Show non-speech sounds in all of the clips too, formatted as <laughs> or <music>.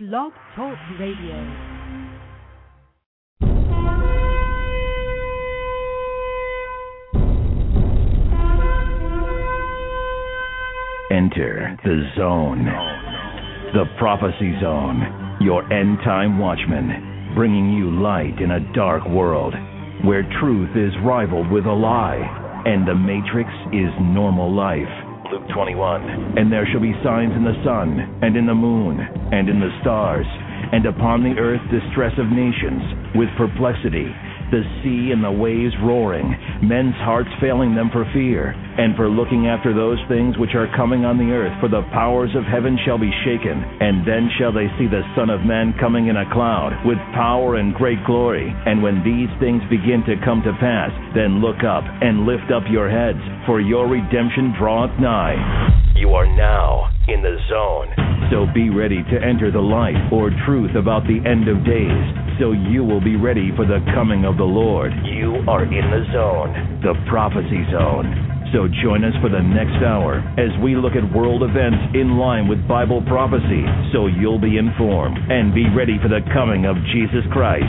Blog Talk Radio. Enter the zone. The prophecy zone. Your end time watchman. Bringing you light in a dark world where truth is rivaled with a lie and the matrix is normal life. Luke 21. And there shall be signs in the sun, and in the moon, and in the stars, and upon the earth distress of nations, with perplexity, the sea and the waves roaring, men's hearts failing them for fear, and for looking after those things which are coming on the earth, for the powers of heaven shall be shaken. And then shall they see the Son of Man coming in a cloud, with power and great glory. And when these things begin to come to pass, then look up and lift up your heads, for your redemption draweth nigh. You are now in the zone. So be ready to enter the light or truth about the end of days, so you will be ready for the coming of the Lord. You are in the zone, the prophecy zone. So join us for the next hour as we look at world events in line with Bible prophecy, so you'll be informed and be ready for the coming of Jesus Christ.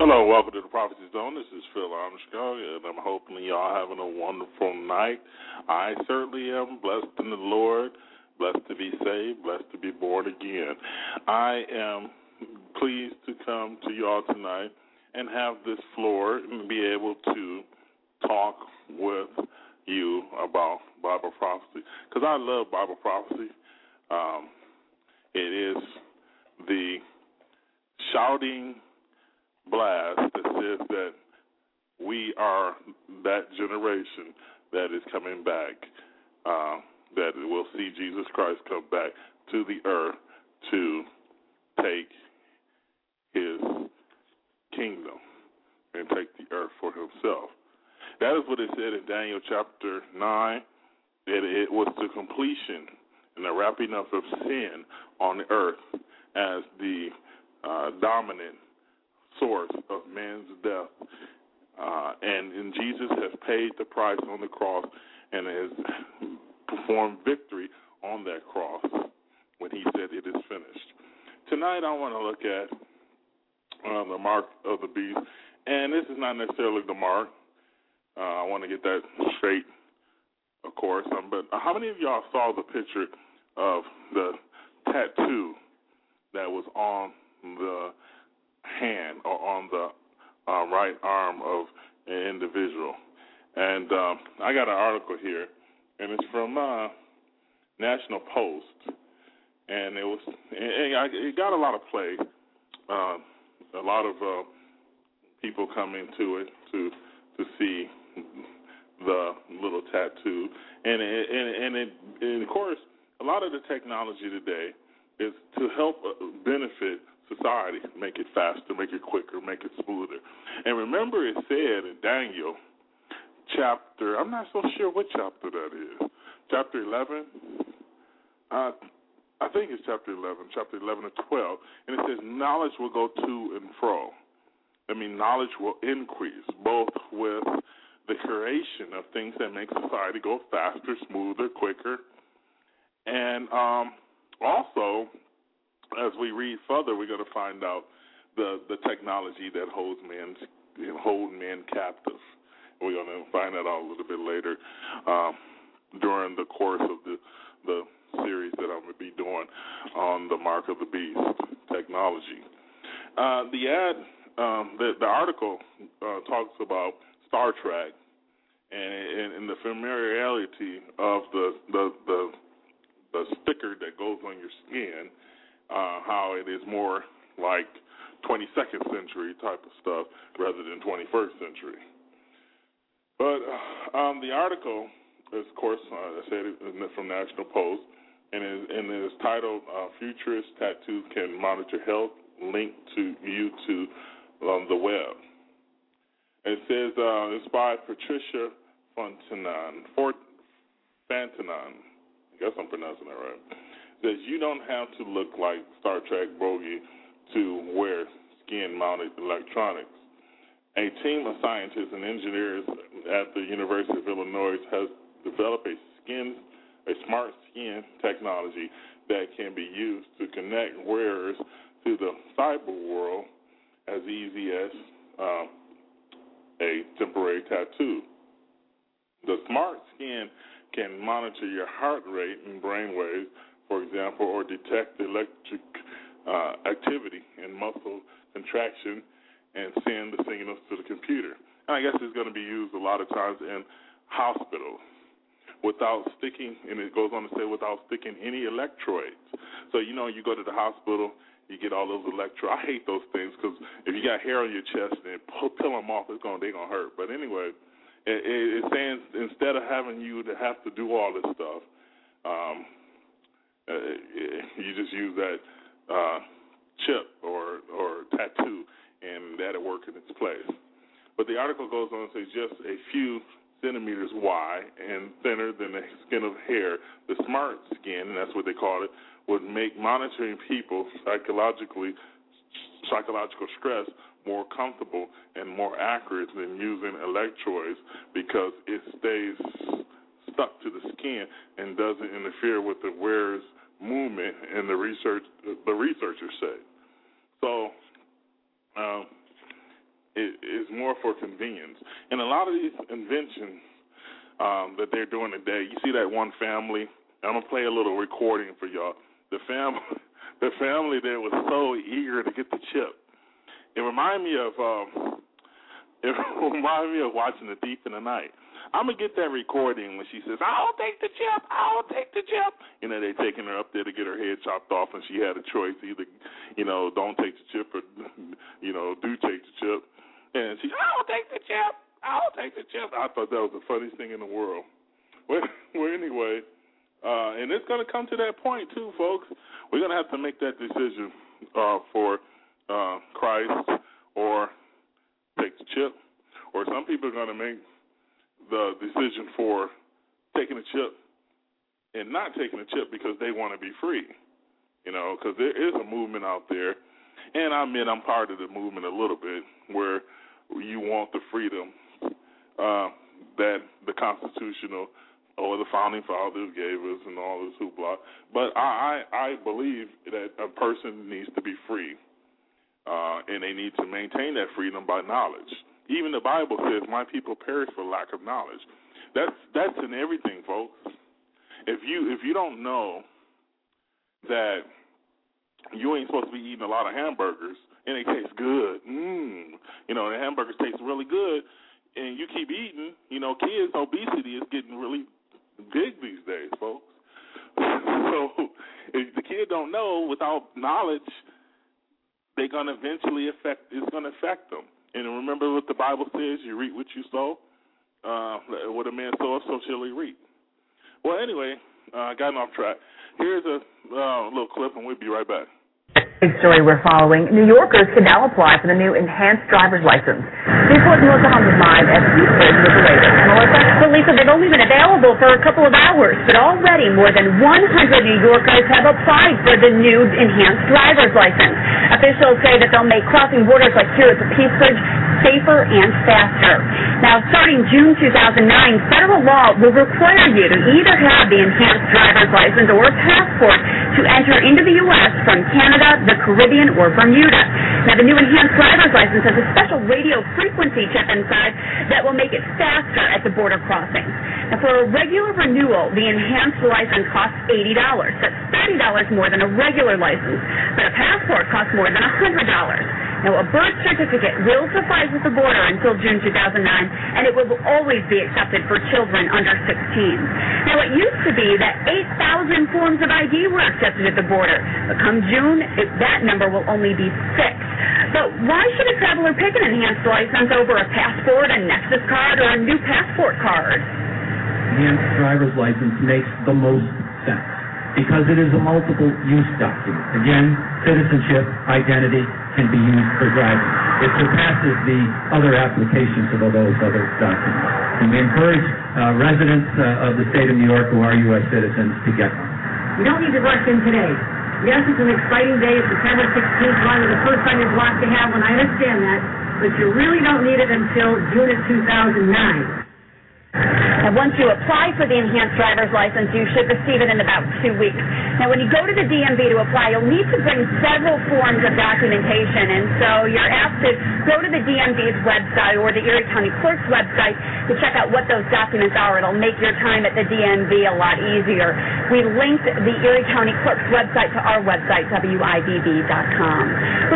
Hello, welcome to the Prophecy Zone. This is Phil Armstrong, and I'm hoping y'all having a wonderful night. I certainly am blessed in the Lord, blessed to be saved, blessed to be born again. I am pleased to come to y'all tonight and have this floor and be able to talk with you about Bible prophecy because I love Bible prophecy. Um, it is the shouting blast that says that we are that generation that is coming back, uh, that will see Jesus Christ come back to the earth to take his kingdom and take the earth for himself. That is what it said in Daniel chapter 9, that it was the completion and the wrapping up of sin on the earth as the uh, dominant source of man's death. Uh, and, and Jesus has paid the price on the cross and has performed victory on that cross when he said it is finished. Tonight I want to look at uh, the mark of the beast, and this is not necessarily the mark. Uh, I want to get that straight, of course. Um, but how many of y'all saw the picture of the tattoo that was on the hand or on the uh, right arm of an individual? And um, I got an article here, and it's from uh, National Post, and it was it, it got a lot of play. Uh, a lot of uh, people come into it to to see the little tattoo, and and and, it, and of course, a lot of the technology today is to help uh, benefit society, make it faster, make it quicker, make it smoother. And remember, it said in Daniel chapter, I'm not so sure what chapter that is, chapter 11. Uh, I think it's chapter 11, chapter 11 or 12, and it says knowledge will go to and fro. I mean, knowledge will increase both with the creation of things that make society go faster, smoother, quicker, and um, also as we read further, we're going to find out the the technology that holds men hold men captive. We're going to find that out a little bit later um, during the course of the the series that I'm going to be doing on the mark of the beast technology. Uh, the ad, um, the the article uh, talks about Star Trek and, and, and the familiarity of the the the the sticker that goes on your skin uh, how it is more like 22nd century type of stuff rather than 21st century. But um, the article of course, uh, I said it from National Post, and it, and it is titled uh, "Futurist Tattoos Can Monitor Health." Linked to you to um, the web. It says uh, inspired Patricia Fontanon, Fort Fantanon. I guess I'm pronouncing that right says you don't have to look like Star Trek Bogey to wear skin mounted electronics. A team of scientists and engineers at the University of Illinois has developed a skin a smart skin technology that can be used to connect wearers to the cyber world as easy as um, a temporary tattoo. The smart skin can monitor your heart rate and brain waves, for example, or detect electric uh, activity and muscle contraction and send the signals to the computer. And I guess it's going to be used a lot of times in hospitals without sticking, and it goes on to say without sticking any electrodes. So you know, you go to the hospital, you get all those electro. I hate those things because if you got hair on your chest and <laughs> pull, peel them off, it's gonna they're gonna hurt. But anyway, it, it, instead of having you to have to do all this stuff, um, uh, you just use that uh, chip or or tattoo, and that'll work in its place. But the article goes on to say just a few centimeters wide and thinner than the skin of hair. The smart skin, and that's what they call it, would make monitoring people psychologically psychological stress more comfortable and more accurate than using electrodes because it stays stuck to the skin and doesn't interfere with the wearer's movement and the research the researchers say. So um, it is more for convenience. And a lot of these inventions um, that they're doing today, you see that one family. I'm gonna play a little recording for y'all. The family, <laughs> the family there was so eager to get the chip. It reminded me of um, <laughs> it reminded me of watching The Thief in the Night. I'm gonna get that recording when she says, "I'll take the chip, I'll take the chip." You know, they taking her up there to get her head chopped off, and she had a choice: either, you know, don't take the chip, or <laughs> you know, do take the chip. And she, I'll take the chip. I'll take the chip. I thought that was the funniest thing in the world. <laughs> Well, anyway, uh, and it's going to come to that point too, folks. We're going to have to make that decision uh, for uh, Christ or take the chip, or some people are going to make the decision for taking the chip and not taking the chip because they want to be free. You know, because there is a movement out there, and I admit I'm part of the movement a little bit where you want the freedom uh, that the constitutional or the founding fathers gave us and all this hoopla. But I, I, I believe that a person needs to be free, uh, and they need to maintain that freedom by knowledge. Even the Bible says, "My people perish for lack of knowledge." That's that's in everything, folks. If you if you don't know that you ain't supposed to be eating a lot of hamburgers, and they taste good. Mmm. You know, the hamburgers taste really good, and you keep eating. You know, kids obesity is getting really big these days, folks. <laughs> so if the kid don't know without knowledge, they're gonna eventually affect. It's gonna affect them. And remember what the Bible says: you reap what you sow. Uh, what a man sows, so shall he reap. Well, anyway, I uh, got off track. Here's a uh, little clip, and we'll be right back. Big story we're following. New Yorkers can now apply for the new enhanced driver's license. Newport Melissa Hunt is live at Seaford with the latest. Melissa? They've only been available for a couple of hours, but already more than 100 New Yorkers have applied for the new enhanced driver's license. Officials say that they'll make crossing borders like here at the Peace Bridge safer and faster. Now, starting June 2009, federal law will require you to either have the enhanced driver's license or passport to enter into the U.S. from Canada, the Caribbean, or Bermuda. Now, the new enhanced driver's license has a special radio frequency chip inside that will make it faster at the border crossing. Now, for a regular renewal, the enhanced license costs $80. That's $30 more than a regular license, but a passport costs more than $100. Now, a birth certificate will suffice at the border until June 2009, and it will always be accepted for children under 16. Now, it used to be that 8,000 forms of ID were accepted at the border, but come June, it, that number will only be six. But why should a traveler pick an enhanced license over a passport, a Nexus card, or a new passport card? Enhanced driver's license makes the most sense because it is a multiple use document. Again, citizenship, identity can be used for driving. It surpasses the other applications of all those other documents. And we encourage uh, residents uh, of the state of New York who are U.S. citizens to get one. We don't need to rush in today. Yes, it's an exciting day. September 16th, one of the first time you've blocked to have one. I understand that. But you really don't need it until June of 2009. And once you apply for the enhanced driver's license, you should receive it in about two weeks. Now, when you go to the DMV to apply, you'll need to bring several forms of documentation, and so you're asked to go to the DMV's website or the Erie County Clerk's website to check out what those documents are. It'll make your time at the DMV a lot easier. We linked the Erie County Clerk's website to our website, WIVB.com.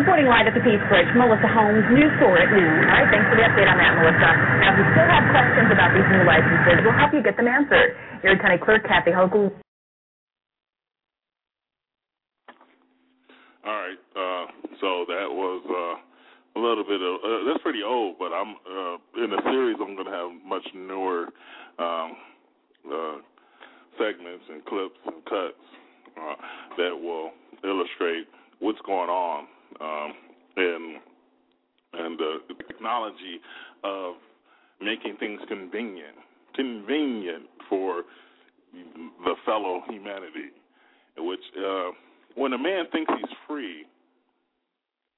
Reporting live at the Peace Bridge, Melissa Holmes, News 4 at noon. All right, thanks for the update on that, Melissa. Now, if you still have questions about these new licenses, we'll help you get them answered. Erie County Clerk Kathy Hochul All right. Uh, so that was uh, a little bit of uh, that's pretty old, but I'm uh, in the series. I'm going to have much newer um, uh, segments and clips and cuts uh, that will illustrate what's going on um, and and the technology of making things convenient, convenient for the fellow humanity, which. Uh, when a man thinks he's free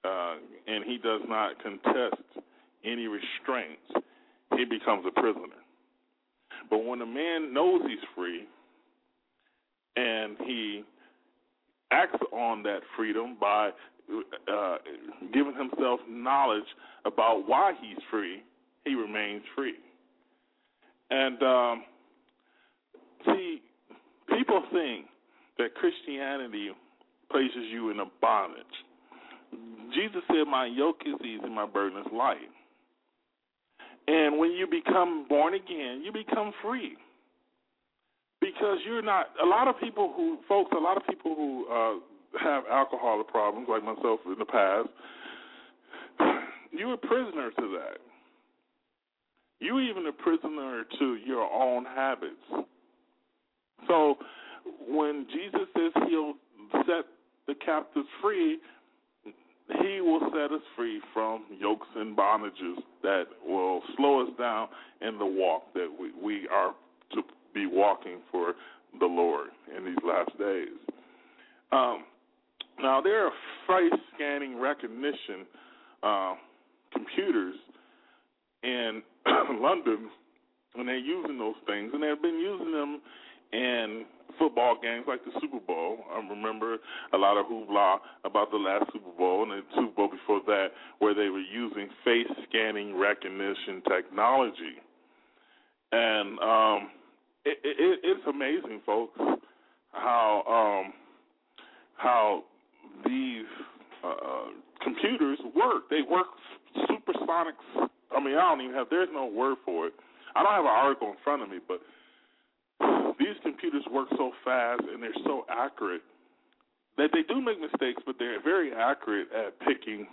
uh, and he does not contest any restraints, he becomes a prisoner. But when a man knows he's free and he acts on that freedom by uh, giving himself knowledge about why he's free, he remains free. And um, see, people think that Christianity places you in a bondage. Jesus said, My yoke is easy, my burden is light. And when you become born again, you become free. Because you're not, a lot of people who, folks, a lot of people who uh, have alcohol problems, like myself in the past, you're a prisoner to that. You're even a prisoner to your own habits. So when Jesus says he'll set the captives free, he will set us free from yokes and bondages that will slow us down in the walk that we, we are to be walking for the Lord in these last days. Um, now, there are face scanning recognition uh, computers in <clears throat> London, and they're using those things, and they've been using them in football games like the Super Bowl. I remember a lot of hoopla about the last Super Bowl and the Super Bowl before that, where they were using face scanning recognition technology, and um, it, it, it's amazing, folks, how um, how these uh, computers work. They work supersonic. I mean, I don't even have. There's no word for it. I don't have an article in front of me, but these computers work so fast and they're so accurate that they do make mistakes, but they're very accurate at picking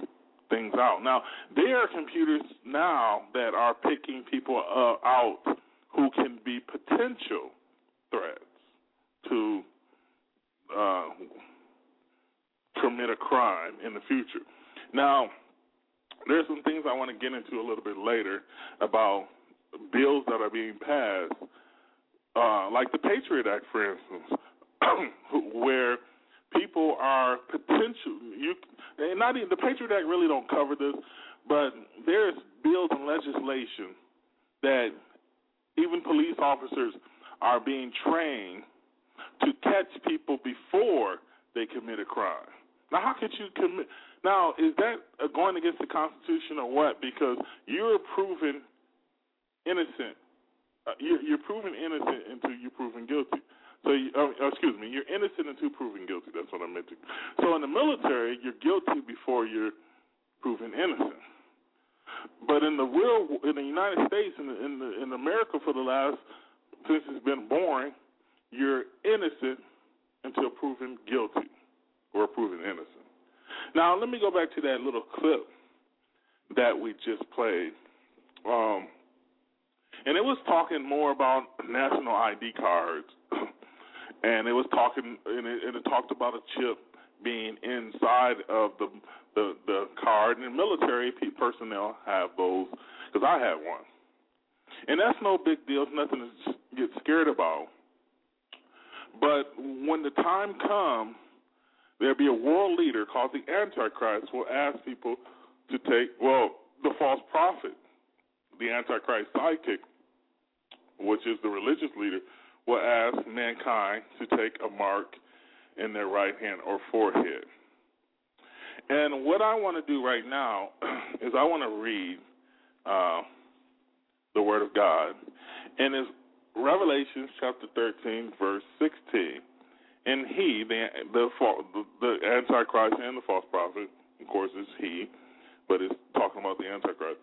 things out. Now, there are computers now that are picking people uh, out who can be potential threats to uh, commit a crime in the future. Now, there's some things I want to get into a little bit later about bills that are being passed uh, like the Patriot Act, for instance, <coughs> where people are potential. You and not even the Patriot Act really don't cover this, but there's bills and legislation that even police officers are being trained to catch people before they commit a crime. Now, how could you commit? Now, is that going against the Constitution or what? Because you're proven innocent uh, you're, you're proven innocent until you're proven guilty. So, you, uh, excuse me, you're innocent until proven guilty. That's what I meant to. So, in the military, you're guilty before you're proven innocent. But in the real, in the United States, in the, in, the, in America, for the last since it's been born, you're innocent until proven guilty or proven innocent. Now, let me go back to that little clip that we just played. Um, and it was talking more about national ID cards, <coughs> and it was talking and it, and it talked about a chip being inside of the the the card, and military personnel have those because I have one, and that's no big deal. It's nothing to get scared about. But when the time comes, there'll be a world leader called the Antichrist will ask people to take well the false prophet, the Antichrist sidekick which is the religious leader, will ask mankind to take a mark in their right hand or forehead. And what I want to do right now <clears throat> is I want to read uh, the Word of God, and it's Revelation chapter 13, verse 16. And he, the the the Antichrist and the false prophet, of course, is he, but it's talking about the Antichrist.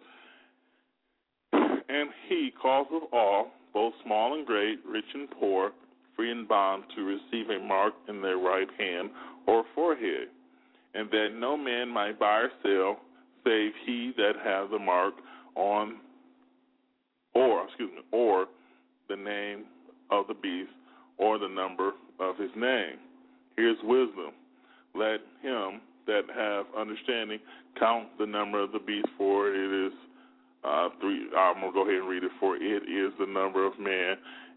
And he calls of all, both small and great, rich and poor, free and bond, to receive a mark in their right hand or forehead, and that no man might buy or sell save he that has the mark on, or excuse me, or the name of the beast or the number of his name. Here's wisdom. Let him that have understanding count the number of the beast, for it is uh, three. I'm gonna go ahead and read it. For it is the number of man,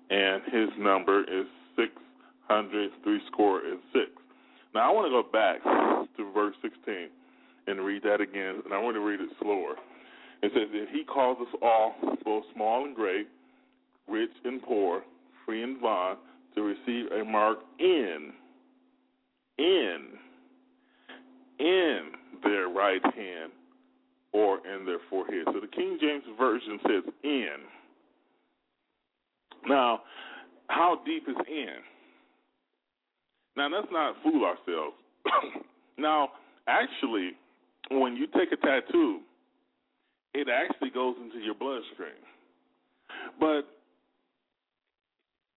and his number is six hundred three score and six. Now I want to go back to verse 16 and read that again, and I want to read it slower. It says that he calls us all, both small and great, rich and poor, free and bond, to receive a mark in, in, in their right hand or in their forehead. So the King James Version says in. Now, how deep is in? Now, let's not fool ourselves. <coughs> now, actually, when you take a tattoo, it actually goes into your bloodstream. But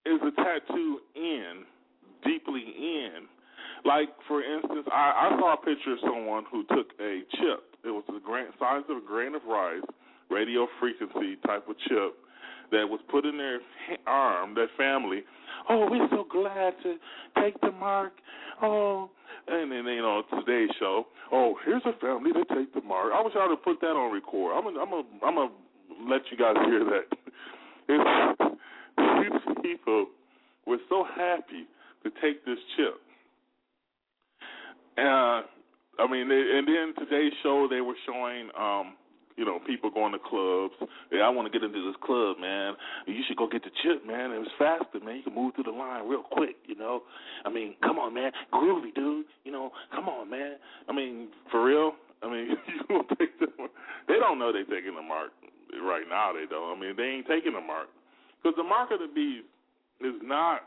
is a tattoo in, deeply in? Like, for instance, I, I saw a picture of someone who took a chip. It was the grain, size of a grain of rice, radio frequency type of chip that was put in their arm, their family. Oh, we're so glad to take the mark. Oh, and then you know today's show. Oh, here's a family to take the mark. I wish I would have put that on record. I'm gonna, I'm gonna, I'm gonna let you guys hear that. <laughs> It's, these people were so happy to take this chip. Uh, I mean, and then today's show they were showing um you know, people going to clubs. Hey, I want to get into this club, man. You should go get the chip, man. It was faster, man. You can move through the line real quick, you know. I mean, come on, man. Groovy, dude. You know, come on, man. I mean, for real. I mean, <laughs> you gonna take the. They don't know they're taking the mark right now. They don't. I mean, they ain't taking the mark because the mark of the beast is not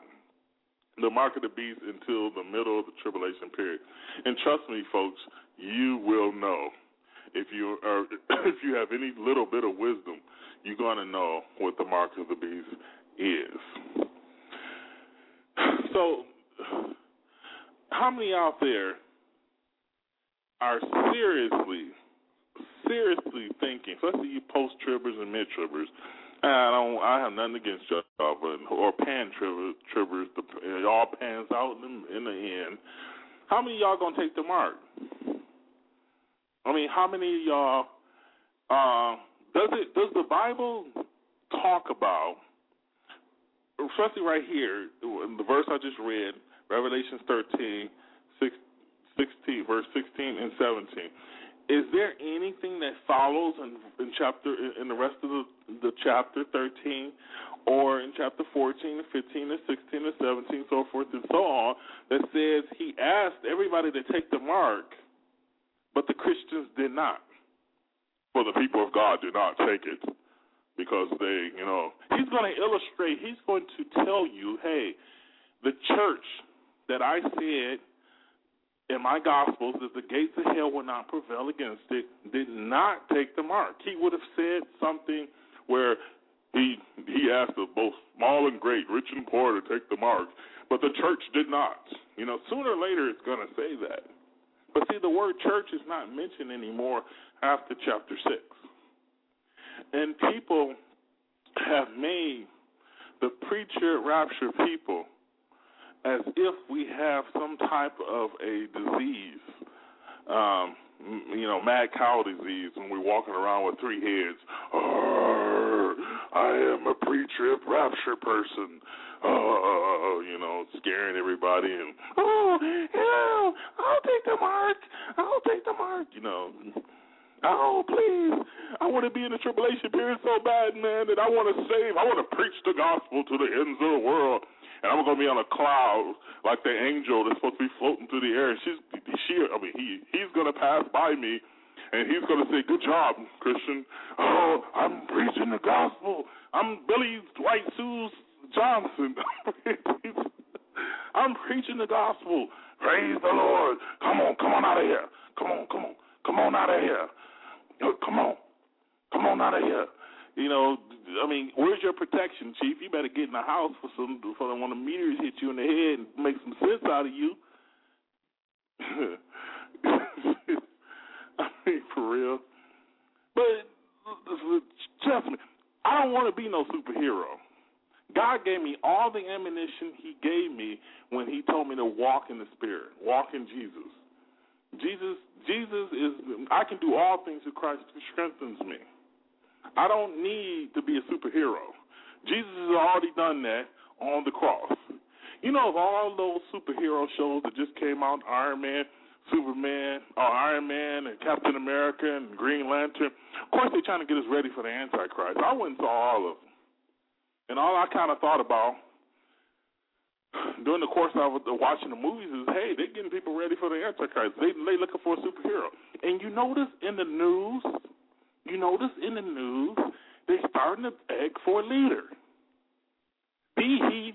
the mark of the beast until the middle of the tribulation period. And trust me, folks, you will know if you are <coughs> if you have any little bit of wisdom, you're gonna know what the mark of the beast is. So, how many out there are seriously, seriously thinking, especially you post tribbers and mid tribbers? I don't. I have nothing against but or pan tribbers. The, y'all pans out in, in the end. How many y'all gonna take the mark? I mean, how many y'all uh, does it does the Bible talk about especially right here the verse I just read, Revelations 13, 16, verse 16 and 17. Is there anything that follows in, in chapter in the rest of the, the chapter 13 or in chapter 14 and 15 and 16 and 17 so forth and so on that says he asked everybody to take the mark but the Christians did not. For the people of God did not take it because they, you know, he's going to illustrate, he's going to tell you, hey, the church that I said in my gospels that the gates of hell will not prevail against it did not take the mark. He would have said something where he he asked of both small and great, rich and poor to take the mark, but the church did not. You know, sooner or later it's going to say that. But see, the word church is not mentioned anymore after chapter 6. And people have made the preacher rapture people as if we have some type of a disease, um, you know, mad cow disease, when we're walking around with three heads. I am a pre-trib rapture person oh, you know, scaring everybody and oh, yeah, I'll take the mark, I'll take the mark, you know. Oh, please. I want to be in the tribulation period so bad, man, that I want to save. I want to preach the gospel to the ends of the world. And I'm gonna be on a cloud like the angel that's supposed to be floating through the air. And she's she, I mean, he he's gonna pass by me, and he's gonna say, "Good job, Christian." Oh, I'm preaching the gospel. I'm Billy White Shoes Johnson. <laughs> I'm preaching the gospel. Praise the Lord. Come on, come on out of here. Come on, come on, come on out of here. Come on, come on out of here. You know, I mean, where's your protection, Chief? You better get in the house for some for when the meteors hit you in the head and make some sense out of you. <laughs> I mean, for real. But trust me, I don't want to be no superhero. God gave me all the ammunition He gave me when He told me to walk in the Spirit, walk in Jesus. Jesus, Jesus is. I can do all things through Christ who strengthens me. I don't need to be a superhero. Jesus has already done that on the cross. You know, of all those superhero shows that just came out, Iron Man, Superman, or Iron Man, and Captain America, and Green Lantern. Of course, they're trying to get us ready for the Antichrist. I went and saw all of them, and all I kind of thought about during the course of watching the movies is, hey, they're getting people ready for the Antichrist. They they looking for a superhero, and you notice in the news you notice in the news they're starting to beg for a leader. Be he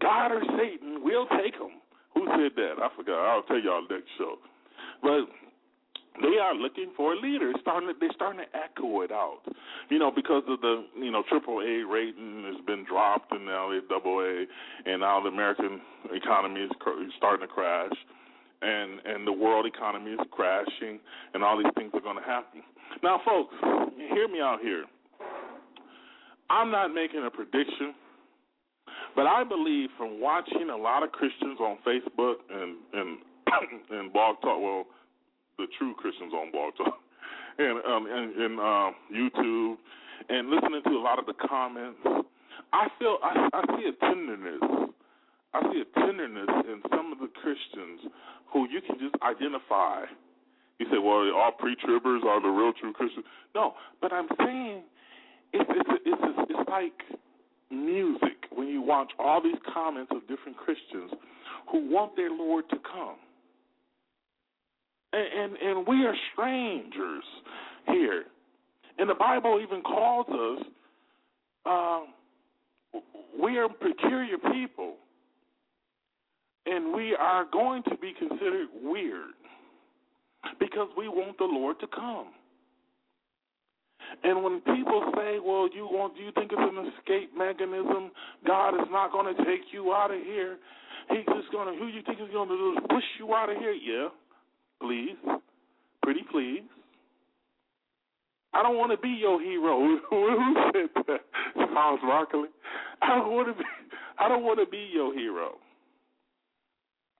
God or Satan, we'll take him. Who said that? I forgot. I'll tell y'all next show. But they are looking for a leader. Starting to, they're starting to echo it out. You know, because of the you know triple A rating has been dropped, and now it's double A, and now the American economy is starting to crash, and and the world economy is crashing, and all these things are going to happen. Now, folks, hear me out here. I'm not making a prediction, but I believe from watching a lot of Christians on Facebook and and <coughs> and blog talk, well, the true Christians on blog talk, <laughs> and um and, and uh, YouTube, and listening to a lot of the comments, I feel I, I see a tenderness. I see a tenderness in some of the Christians who you can just identify you say, well, all pre-tribbers are the real true Christians. No, but I'm saying it's it's it's it's, like music when you watch all these comments of different Christians who want their Lord to come. And, and and we are strangers here, and the Bible even calls us. Uh, we are peculiar people, and we are going to be considered weird because we want the Lord to come. And when people say, "Well, you want, do you think it's an escape mechanism? God is not going to take you out of here. He's just going to. Who you think is going to do is push you out of here? Yeah, please, pretty please. I don't want to be your hero. <laughs> Who said that? Miles Broccoli. I don't want to be. I don't want to be your hero.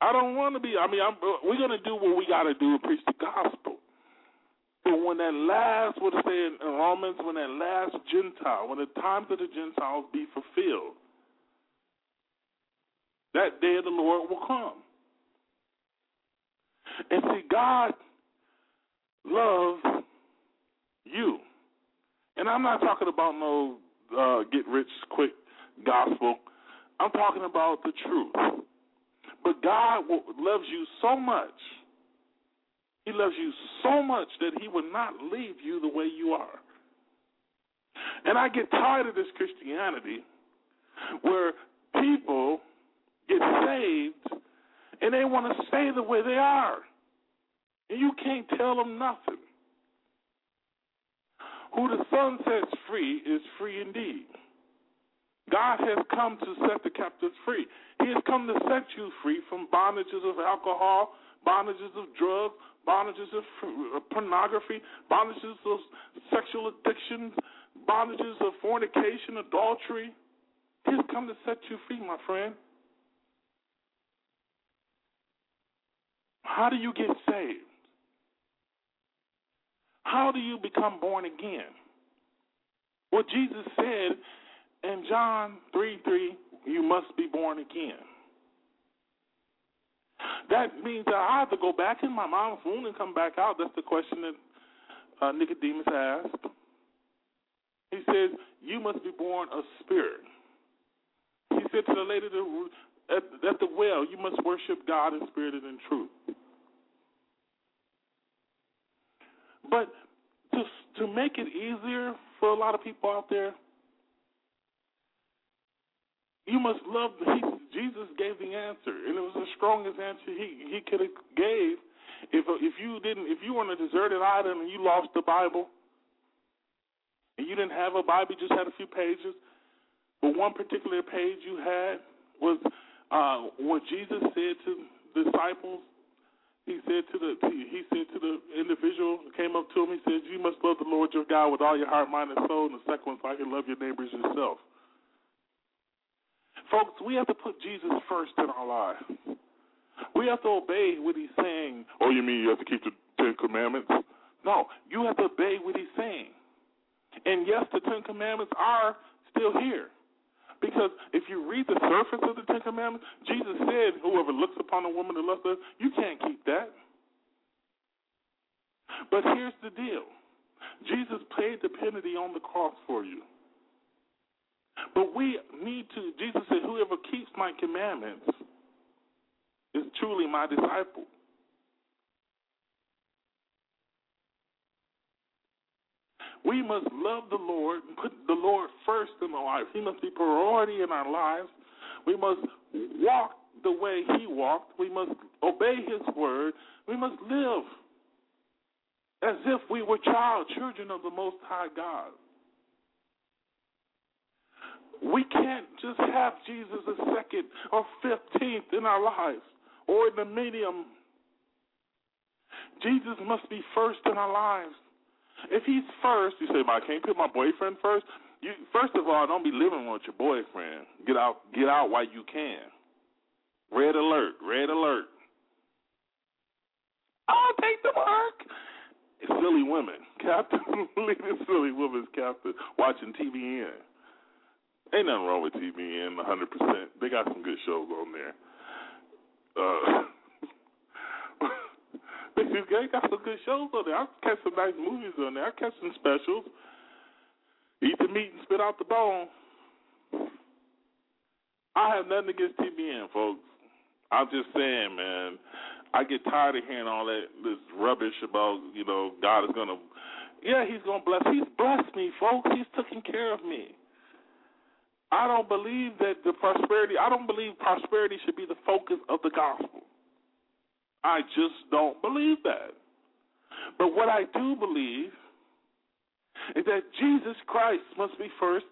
I don't want to be. I mean, I'm, we're going to do what we got to do preach the gospel. But when that last, what it say in Romans, when that last Gentile, when the times of the Gentiles be fulfilled, that day the Lord will come. And see, God loves you. And I'm not talking about no uh, get rich quick gospel. I'm talking about the truth. But God loves you so much. He loves you so much that He will not leave you the way you are. And I get tired of this Christianity where people get saved and they want to stay the way they are. And you can't tell them nothing. Who the Son sets free is free indeed. God has come to set the captives free. He has come to set you free from bondages of alcohol, bondages of drugs, bondages of uh, pornography, bondages of sexual addictions, bondages of fornication, adultery. He has come to set you free, my friend. How do you get saved? How do you become born again? What Jesus said in John 3 3, you must be born again. That means that I have to go back in my mom's womb and come back out. That's the question that uh, Nicodemus asked. He says, You must be born of spirit. He said to the lady at, at the well, you must worship God in spirit and in truth. But to to make it easier for a lot of people out there, you must love. He, Jesus gave the answer, and it was the strongest answer he he could have gave. If if you didn't, if you were on a deserted island and you lost the Bible, and you didn't have a Bible, you just had a few pages, but one particular page you had was uh, what Jesus said to disciples. He said to the he said to the individual came up to him. He said, "You must love the Lord your God with all your heart, mind, and soul." And the second one, so I can love your neighbors yourself. Folks, we have to put Jesus first in our lives. We have to obey what he's saying. Oh, you mean you have to keep the Ten Commandments? No, you have to obey what he's saying. And yes, the Ten Commandments are still here. Because if you read the surface of the Ten Commandments, Jesus said, Whoever looks upon a woman to lust her, you can't keep that. But here's the deal Jesus paid the penalty on the cross for you. But we need to, Jesus said, whoever keeps my commandments is truly my disciple. We must love the Lord and put the Lord first in our life. He must be priority in our lives. We must walk the way He walked. We must obey His word. We must live as if we were child, children of the Most High God. We can't just have Jesus a second or fifteenth in our lives or in the medium. Jesus must be first in our lives. If he's first, you say, "But I can't put my boyfriend first. You first of all, don't be living with your boyfriend. Get out, get out while you can. Red alert, red alert. I'll take the mark. Silly women, <laughs> Captain, <laughs> silly women's captain, watching TBN. Ain't nothing wrong with TBN, 100%. They got some good shows on there. Uh, <laughs> they got some good shows on there. I catch some nice movies on there. I catch some specials. Eat the meat and spit out the bone. I have nothing against TBN, folks. I'm just saying, man. I get tired of hearing all that this rubbish about, you know, God is gonna. Yeah, He's gonna bless. He's blessed me, folks. He's taking care of me. I don't believe that the prosperity, I don't believe prosperity should be the focus of the gospel. I just don't believe that. But what I do believe is that Jesus Christ must be first,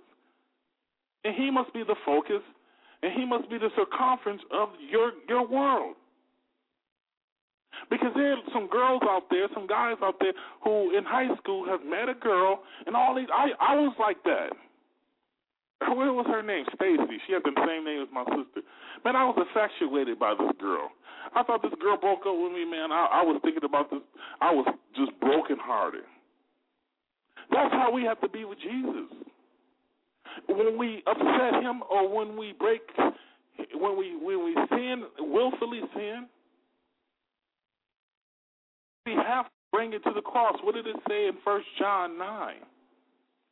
and He must be the focus, and He must be the circumference of your your world. Because there are some girls out there, some guys out there who in high school have met a girl, and all these. I I was like that. What was her name? Stacy. She had the same name as my sister. Man, I was infatuated by this girl. I thought this girl broke up with me, man. I, I was thinking about this. I was just brokenhearted. That's how we have to be with Jesus. When we upset him or when we break, when we when we sin, willfully sin, we have to bring it to the cross. What did it say in First John nine?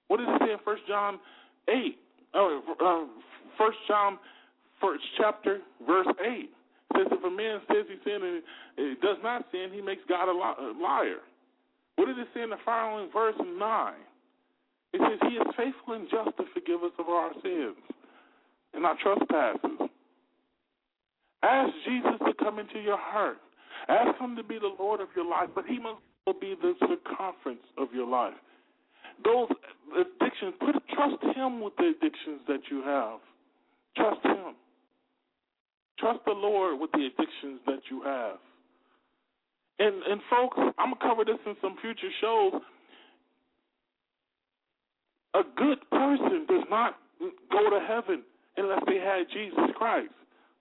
What did it say in First John eight? Oh, First John, first chapter, verse eight says if a man says he sinned and does not sin, he makes God a liar. What does it say in the following verse nine? It says he is faithful and just to forgive us of our sins and our trespasses. Ask Jesus to come into your heart. Ask him to be the Lord of your life, but he must be the circumference of your life those uh, addictions, put trust him with the addictions that you have. Trust him. Trust the Lord with the addictions that you have. And and folks, I'm gonna cover this in some future shows. A good person does not go to heaven unless they had Jesus Christ.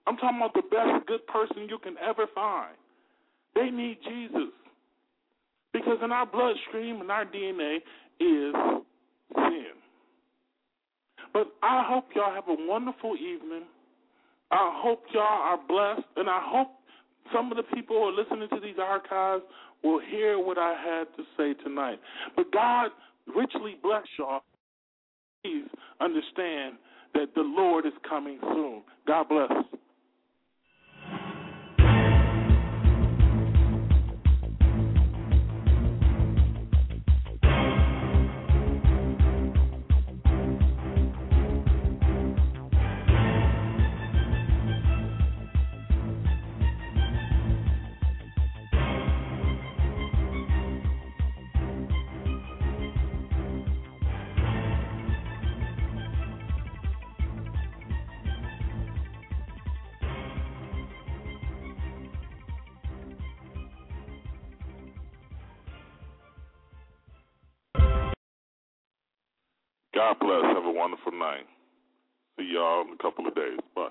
I'm talking about the best good person you can ever find. They need Jesus. Because in our bloodstream and our DNA is sin. But I hope y'all have a wonderful evening. I hope y'all are blessed, and I hope some of the people who are listening to these archives will hear what I had to say tonight. But God richly bless y'all. Please understand that the Lord is coming soon. God bless. God bless. Have a wonderful night. See y'all in a couple of days. Bye.